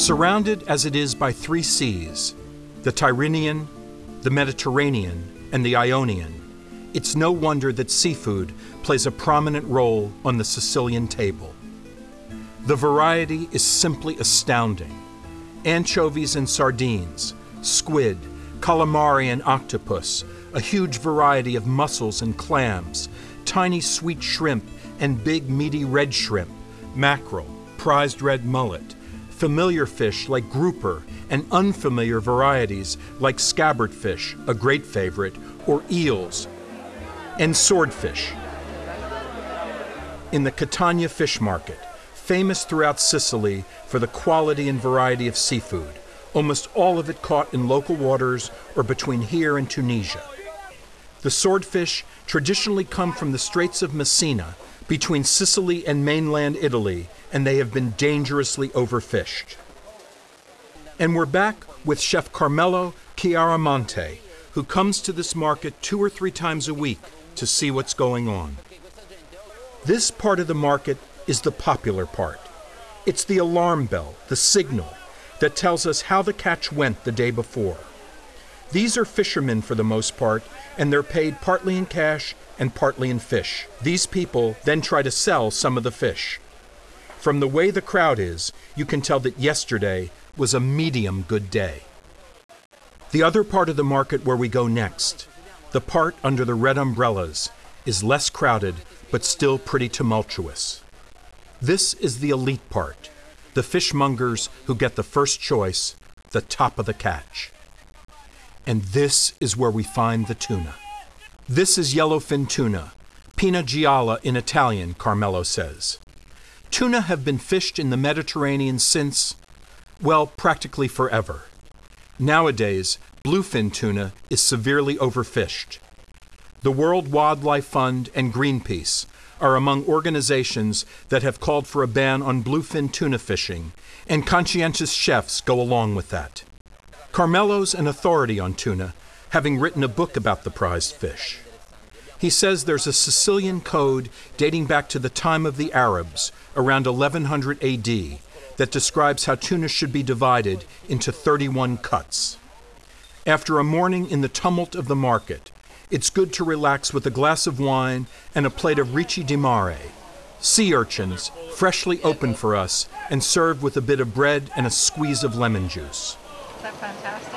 Surrounded as it is by three seas the Tyrrhenian, the Mediterranean, and the Ionian it's no wonder that seafood plays a prominent role on the Sicilian table. The variety is simply astounding. Anchovies and sardines, squid, calamari and octopus, a huge variety of mussels and clams, tiny sweet shrimp and big meaty red shrimp, mackerel, prized red mullet, familiar fish like grouper, and unfamiliar varieties like scabbardfish, a great favorite, or eels, and swordfish. In the Catania Fish Market, famous throughout Sicily for the quality and variety of seafood, almost all of it caught in local waters or between here and Tunisia. The swordfish traditionally come from the Straits of Messina between Sicily and mainland Italy, and they have been dangerously overfished. And we're back with Chef Carmelo Chiaramonte, who comes to this market two or three times a week to see what's going on. This part of the market is the popular part. It's the alarm bell, the signal, that tells us how the catch went the day before. These are fishermen for the most part, and they're paid partly in cash and partly in fish. These people then try to sell some of the fish. From the way the crowd is, you can tell that yesterday was a medium good day. The other part of the market where we go next the part under the red umbrellas is less crowded but still pretty tumultuous. This is the elite part, the fishmongers who get the first choice, the top of the catch. And this is where we find the tuna. This is yellowfin tuna, pinna gialla in Italian, Carmelo says. Tuna have been fished in the Mediterranean since, well, practically forever. Nowadays, bluefin tuna is severely overfished. The World Wildlife Fund and Greenpeace are among organizations that have called for a ban on bluefin tuna fishing, and conscientious chefs go along with that. Carmelo's an authority on tuna, having written a book about the prized fish. He says there's a Sicilian code dating back to the time of the Arabs, around 1100 AD, that describes how tuna should be divided into 31 cuts. After a morning in the tumult of the market, it's good to relax with a glass of wine and a plate of ricci di mare, sea urchins, freshly opened for us and served with a bit of bread and a squeeze of lemon juice. That fantastic?